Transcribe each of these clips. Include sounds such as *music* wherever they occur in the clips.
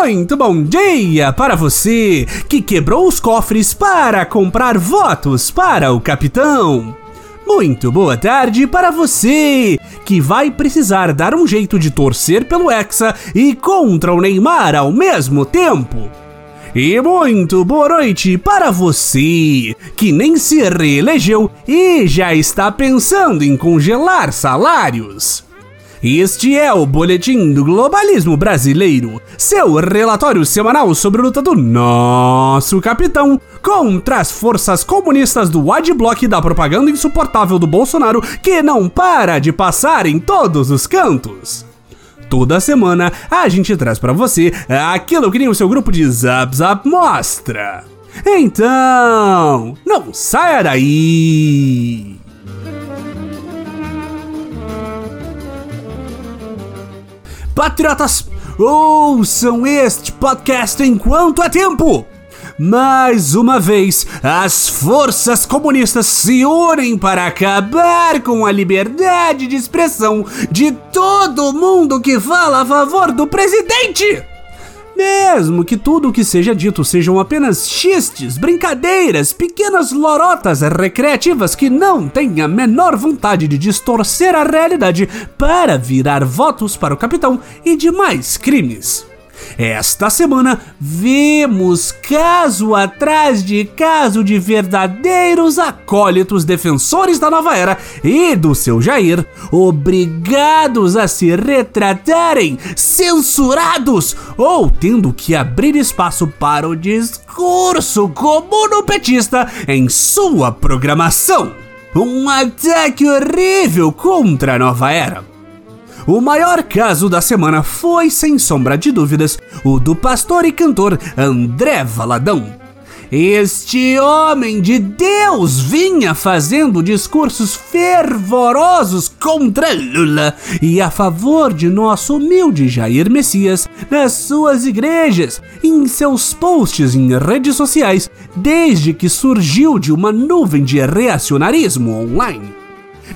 Muito bom dia para você que quebrou os cofres para comprar votos para o capitão. Muito boa tarde para você que vai precisar dar um jeito de torcer pelo Hexa e contra o Neymar ao mesmo tempo. E muito boa noite para você que nem se reelegeu e já está pensando em congelar salários. Este é o Boletim do Globalismo Brasileiro, seu relatório semanal sobre a luta do nosso capitão contra as forças comunistas do Adblock da propaganda insuportável do Bolsonaro que não para de passar em todos os cantos. Toda semana a gente traz para você aquilo que nem o seu grupo de Zap Zap mostra. Então, não saia daí! Patriotas, ouçam este podcast enquanto é tempo! Mais uma vez, as forças comunistas se unem para acabar com a liberdade de expressão de todo mundo que fala a favor do presidente! Mesmo que tudo o que seja dito sejam apenas xistes, brincadeiras, pequenas lorotas recreativas que não têm a menor vontade de distorcer a realidade para virar votos para o capitão e demais crimes. Esta semana vemos caso atrás de caso de verdadeiros acólitos defensores da nova era e do seu Jair, obrigados a se retratarem, censurados ou tendo que abrir espaço para o discurso comunopetista em sua programação. Um ataque horrível contra a nova era o maior caso da semana foi, sem sombra de dúvidas, o do pastor e cantor André Valadão. Este homem de Deus vinha fazendo discursos fervorosos contra Lula e a favor de nosso humilde Jair Messias nas suas igrejas, em seus posts em redes sociais, desde que surgiu de uma nuvem de reacionarismo online.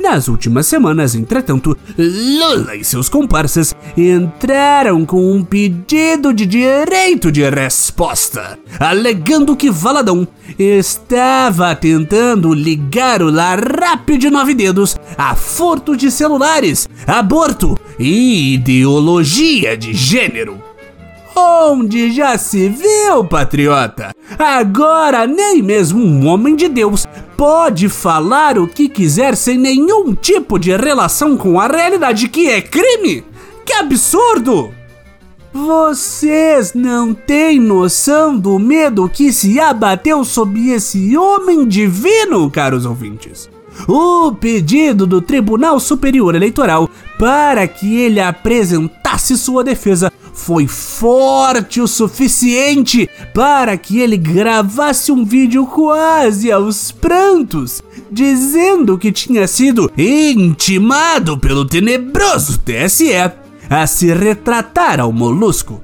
Nas últimas semanas, entretanto, Lula e seus comparsas entraram com um pedido de direito de resposta, alegando que Valadão estava tentando ligar o larápio de nove dedos a furto de celulares, aborto e ideologia de gênero. Onde já se viu, patriota? Agora nem mesmo um homem de Deus pode falar o que quiser sem nenhum tipo de relação com a realidade que é crime? Que absurdo! Vocês não têm noção do medo que se abateu sobre esse homem divino, caros ouvintes. O pedido do Tribunal Superior Eleitoral para que ele apresentasse sua defesa foi forte o suficiente para que ele gravasse um vídeo quase aos prantos, dizendo que tinha sido intimado pelo tenebroso TSE a se retratar ao molusco.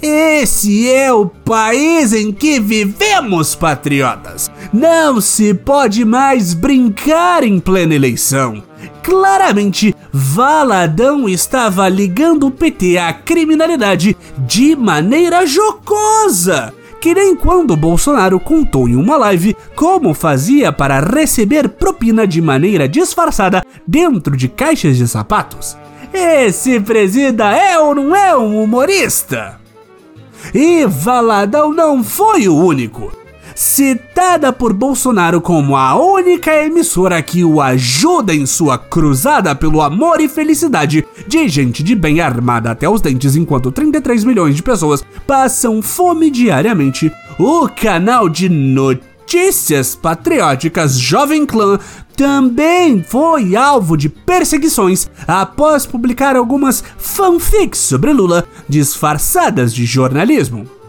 Esse é o país em que vivemos, patriotas. Não se pode mais brincar em plena eleição. Claramente, Valadão estava ligando o PT à criminalidade de maneira jocosa. Que nem quando Bolsonaro contou em uma live como fazia para receber propina de maneira disfarçada dentro de caixas de sapatos. Esse presida é ou não é um humorista? E Valadão não foi o único citada por Bolsonaro como a única emissora que o ajuda em sua cruzada pelo amor e felicidade de gente de bem armada até os dentes enquanto 33 milhões de pessoas passam fome diariamente, o canal de notícias patrióticas Jovem Clã também foi alvo de perseguições após publicar algumas fanfics sobre Lula disfarçadas de jornalismo.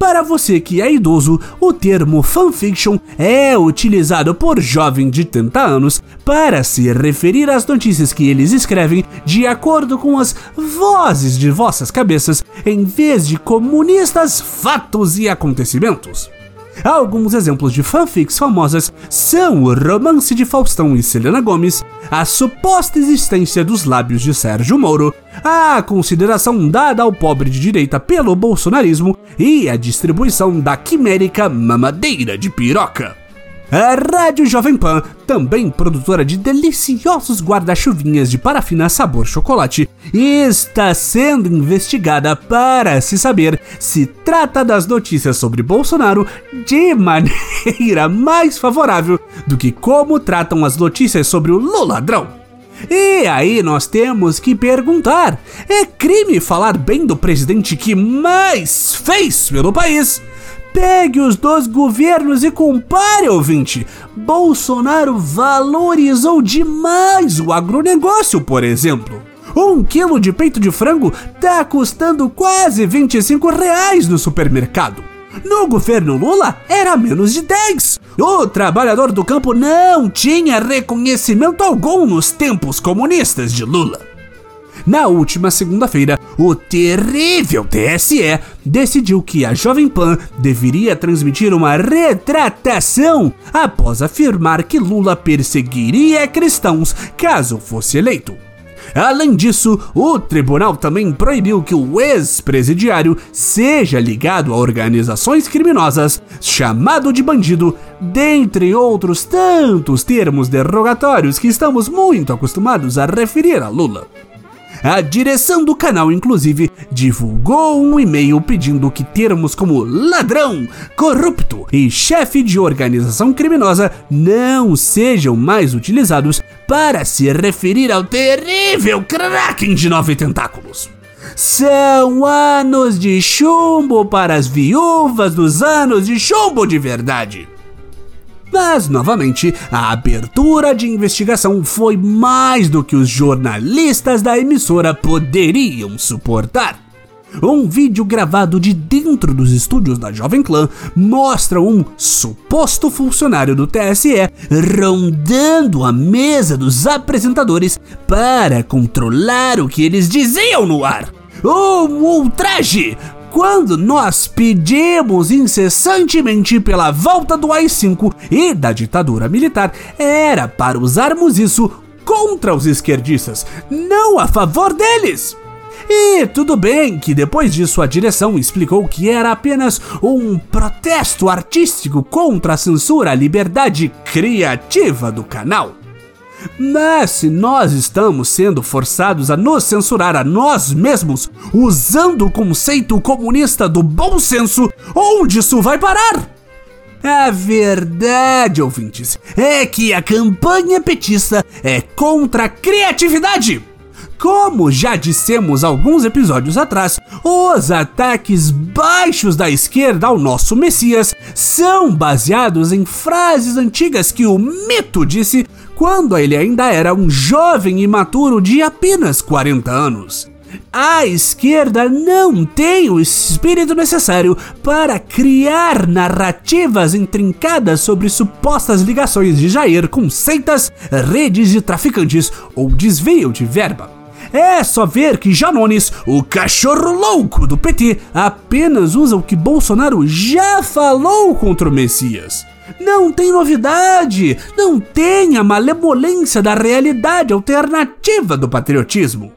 Para você que é idoso, o termo fanfiction é utilizado por jovens de 30 anos para se referir às notícias que eles escrevem de acordo com as vozes de vossas cabeças, em vez de comunistas, fatos e acontecimentos. Alguns exemplos de fanfics famosas são o romance de Faustão e Selena Gomes, a suposta existência dos lábios de Sérgio Moro, a consideração dada ao pobre de direita pelo bolsonarismo e a distribuição da quimérica mamadeira de piroca. A Rádio Jovem Pan, também produtora de deliciosos guarda-chuvinhas de parafina sabor chocolate, está sendo investigada para se saber se trata das notícias sobre Bolsonaro de *laughs* maneira mais favorável do que como tratam as notícias sobre o Luladrão. E aí nós temos que perguntar: é crime falar bem do presidente que mais fez pelo país? Pegue os dois governos e compare, ouvinte. Bolsonaro valorizou demais o agronegócio, por exemplo. Um quilo de peito de frango tá custando quase 25 reais no supermercado. No governo Lula era menos de 10. O trabalhador do campo não tinha reconhecimento algum nos tempos comunistas de Lula. Na última segunda-feira, o terrível TSE decidiu que a Jovem Pan deveria transmitir uma retratação após afirmar que Lula perseguiria cristãos caso fosse eleito. Além disso, o tribunal também proibiu que o ex-presidiário seja ligado a organizações criminosas, chamado de bandido, dentre outros tantos termos derogatórios que estamos muito acostumados a referir a Lula. A direção do canal, inclusive, divulgou um e-mail pedindo que termos como ladrão, corrupto e chefe de organização criminosa não sejam mais utilizados para se referir ao terrível Kraken de nove tentáculos. São anos de chumbo para as viúvas dos anos de chumbo de verdade. Mas, novamente, a abertura de investigação foi mais do que os jornalistas da emissora poderiam suportar. Um vídeo gravado de dentro dos estúdios da Jovem Clã mostra um suposto funcionário do TSE rondando a mesa dos apresentadores para controlar o que eles diziam no ar. Um ultraje quando nós pedimos incessantemente pela volta do AI-5 e da ditadura militar, era para usarmos isso contra os esquerdistas, não a favor deles. E tudo bem que depois disso a direção explicou que era apenas um protesto artístico contra a censura à liberdade criativa do canal. Mas se nós estamos sendo forçados a nos censurar a nós mesmos usando o conceito comunista do bom senso, onde isso vai parar? A verdade, ouvintes, é que a campanha petista é contra a criatividade. Como já dissemos alguns episódios atrás, os ataques baixos da esquerda ao nosso Messias são baseados em frases antigas que o mito disse quando ele ainda era um jovem imaturo de apenas 40 anos. A esquerda não tem o espírito necessário para criar narrativas intrincadas sobre supostas ligações de Jair com seitas, redes de traficantes ou desvio de verba. É só ver que Janones, o cachorro louco do PT, apenas usa o que Bolsonaro já falou contra o Messias. Não tem novidade, não tem a malemolência da realidade alternativa do patriotismo.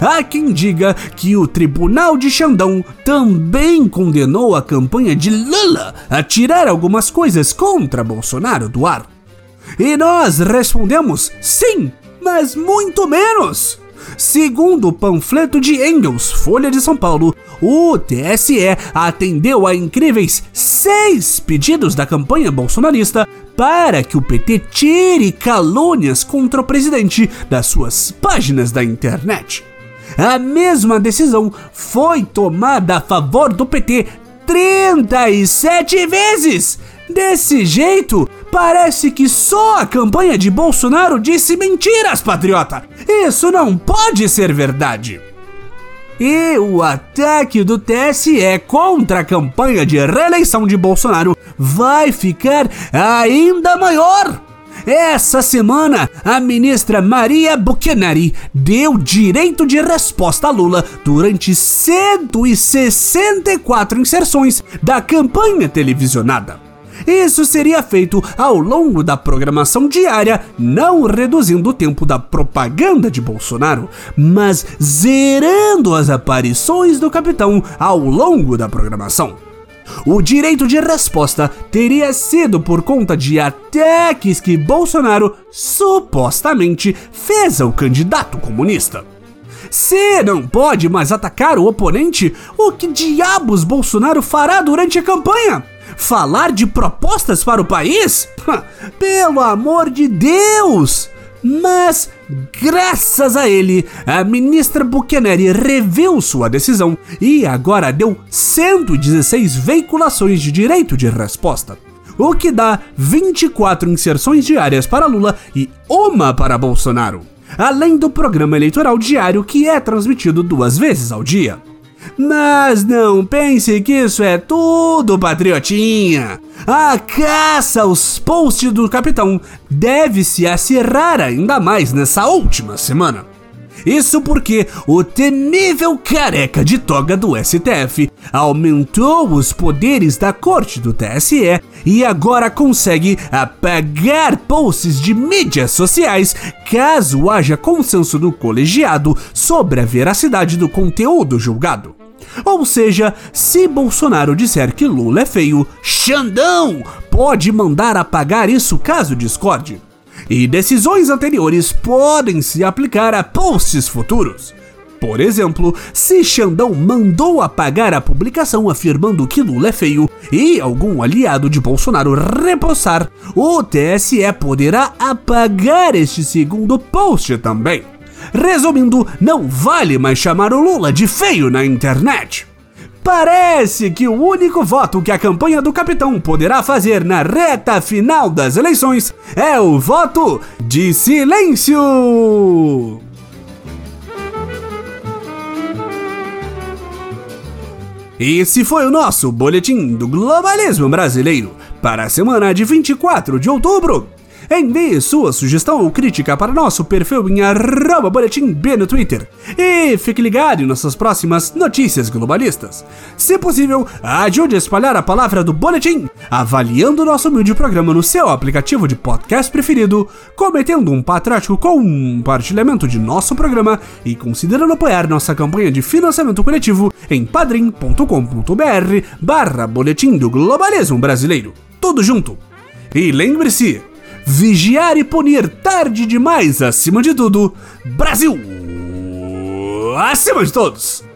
Há quem diga que o Tribunal de Xandão também condenou a campanha de Lula a tirar algumas coisas contra Bolsonaro do ar. E nós respondemos sim, mas muito menos. Segundo o panfleto de Engels, Folha de São Paulo, o TSE atendeu a incríveis seis pedidos da campanha bolsonarista para que o PT tire calúnias contra o presidente das suas páginas da internet. A mesma decisão foi tomada a favor do PT 37 vezes. Desse jeito, parece que só a campanha de Bolsonaro disse mentiras, patriota. Isso não pode ser verdade. E o ataque do TSE contra a campanha de reeleição de Bolsonaro vai ficar ainda maior. Essa semana, a ministra Maria Bucheneri deu direito de resposta a Lula durante 164 inserções da campanha televisionada. Isso seria feito ao longo da programação diária, não reduzindo o tempo da propaganda de Bolsonaro, mas zerando as aparições do capitão ao longo da programação. O direito de resposta teria sido por conta de ataques que Bolsonaro supostamente fez ao candidato comunista. Se não pode mais atacar o oponente, o que diabos Bolsonaro fará durante a campanha? Falar de propostas para o país? Pelo amor de Deus! Mas, graças a ele, a ministra Buchanan reviu sua decisão e agora deu 116 veiculações de direito de resposta, o que dá 24 inserções diárias para Lula e uma para Bolsonaro, além do programa eleitoral diário que é transmitido duas vezes ao dia. Mas não pense que isso é tudo, patriotinha. A caça aos posts do capitão deve se acirrar ainda mais nessa última semana. Isso porque o temível careca de toga do STF aumentou os poderes da corte do TSE e agora consegue apagar posts de mídias sociais caso haja consenso no colegiado sobre a veracidade do conteúdo julgado. Ou seja, se Bolsonaro disser que Lula é feio, Xandão pode mandar apagar isso caso discorde. E decisões anteriores podem se aplicar a posts futuros. Por exemplo, se Xandão mandou apagar a publicação afirmando que Lula é feio e algum aliado de Bolsonaro repossar, o TSE poderá apagar este segundo post também. Resumindo, não vale mais chamar o Lula de feio na internet. Parece que o único voto que a campanha do capitão poderá fazer na reta final das eleições é o voto de silêncio. Esse foi o nosso boletim do globalismo brasileiro para a semana de 24 de outubro. Envie sua sugestão ou crítica para nosso perfil em arroba boletim B no Twitter. E fique ligado em nossas próximas notícias globalistas. Se possível, ajude a espalhar a palavra do boletim, avaliando nosso humilde programa no seu aplicativo de podcast preferido, cometendo um patriótico compartilhamento de nosso programa e considerando apoiar nossa campanha de financiamento coletivo em padrim.com.br barra boletim do globalismo brasileiro. Tudo junto. E lembre-se, vigiar e punir tarde demais, acima de tudo, Brasil! Acima de todos!